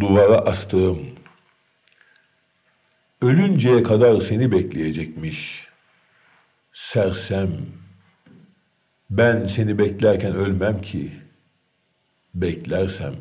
duvara astığım, ölünceye kadar seni bekleyecekmiş. Sersem, ben seni beklerken ölmem ki, beklersem